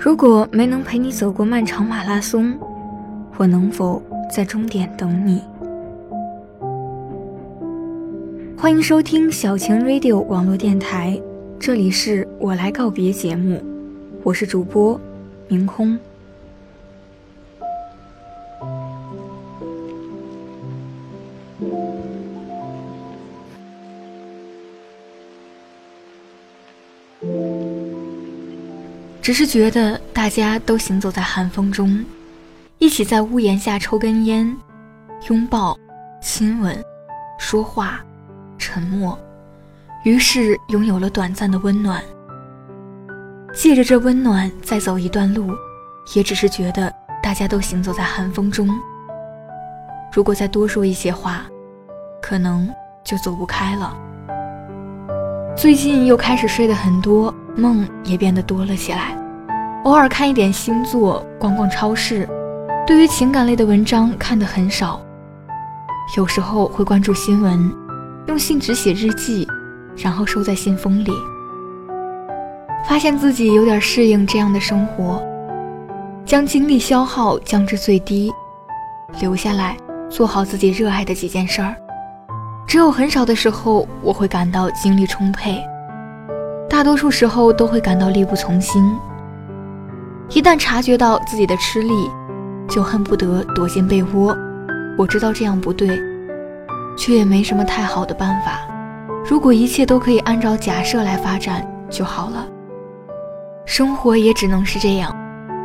如果没能陪你走过漫长马拉松，我能否在终点等你？欢迎收听小晴 Radio 网络电台，这里是我来告别节目，我是主播明空。只是觉得大家都行走在寒风中，一起在屋檐下抽根烟，拥抱、亲吻、说话、沉默，于是拥有了短暂的温暖。借着这温暖再走一段路，也只是觉得大家都行走在寒风中。如果再多说一些话，可能就走不开了。最近又开始睡得很多。梦也变得多了起来，偶尔看一点星座，逛逛超市。对于情感类的文章看得很少，有时候会关注新闻，用信纸写日记，然后收在信封里。发现自己有点适应这样的生活，将精力消耗降至最低，留下来做好自己热爱的几件事儿。只有很少的时候，我会感到精力充沛。大多数时候都会感到力不从心。一旦察觉到自己的吃力，就恨不得躲进被窝。我知道这样不对，却也没什么太好的办法。如果一切都可以按照假设来发展就好了。生活也只能是这样，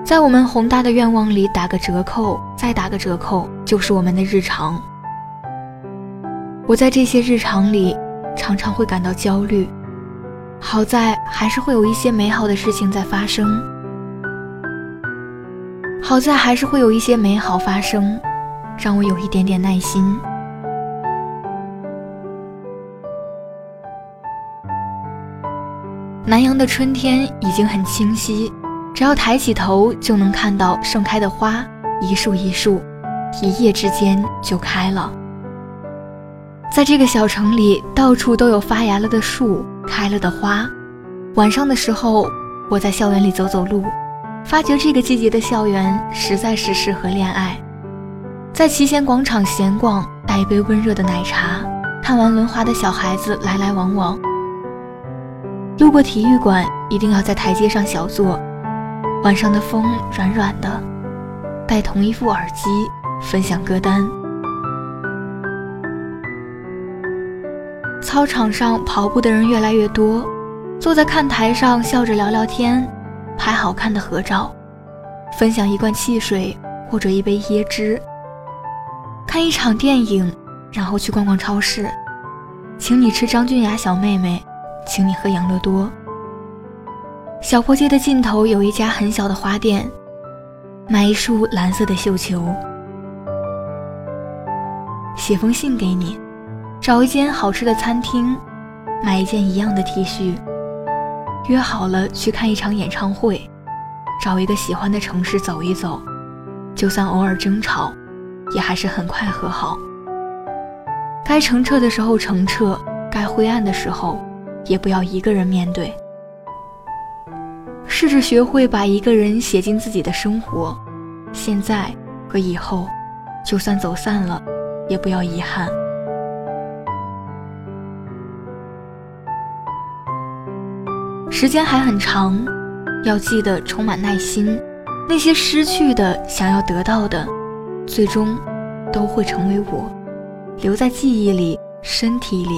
在我们宏大的愿望里打个折扣，再打个折扣，就是我们的日常。我在这些日常里，常常会感到焦虑。好在还是会有一些美好的事情在发生。好在还是会有一些美好发生，让我有一点点耐心。南阳的春天已经很清晰，只要抬起头就能看到盛开的花，一树一树，一夜之间就开了。在这个小城里，到处都有发芽了的树。开了的花，晚上的时候，我在校园里走走路，发觉这个季节的校园实在是适合恋爱。在齐贤广场闲逛，带一杯温热的奶茶，看完轮滑的小孩子来来往往。路过体育馆，一定要在台阶上小坐，晚上的风软软的，戴同一副耳机，分享歌单。操场上跑步的人越来越多，坐在看台上笑着聊聊天，拍好看的合照，分享一罐汽水或者一杯椰汁，看一场电影，然后去逛逛超市，请你吃张君雅小妹妹，请你喝养乐多。小坡街的尽头有一家很小的花店，买一束蓝色的绣球，写封信给你。找一间好吃的餐厅，买一件一样的 T 恤，约好了去看一场演唱会，找一个喜欢的城市走一走，就算偶尔争吵，也还是很快和好。该澄澈的时候澄澈，该灰暗的时候，也不要一个人面对。试着学会把一个人写进自己的生活，现在和以后，就算走散了，也不要遗憾。时间还很长，要记得充满耐心。那些失去的、想要得到的，最终都会成为我，留在记忆里、身体里。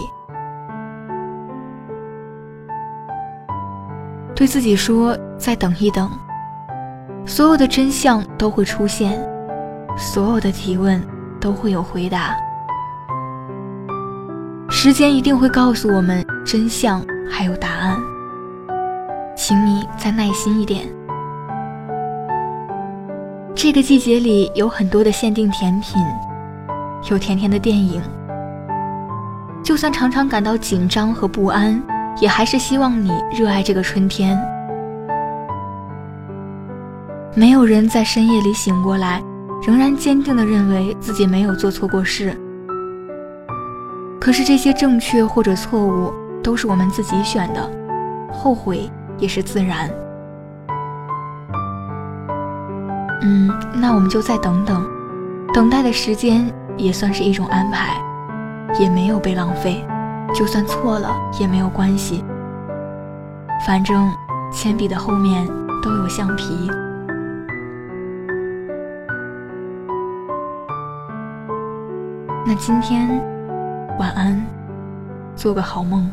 对自己说：再等一等，所有的真相都会出现，所有的提问都会有回答。时间一定会告诉我们真相，还有答案。请你再耐心一点。这个季节里有很多的限定甜品，有甜甜的电影。就算常常感到紧张和不安，也还是希望你热爱这个春天。没有人在深夜里醒过来，仍然坚定地认为自己没有做错过事。可是这些正确或者错误，都是我们自己选的，后悔。也是自然。嗯，那我们就再等等，等待的时间也算是一种安排，也没有被浪费。就算错了也没有关系，反正铅笔的后面都有橡皮。那今天晚安，做个好梦。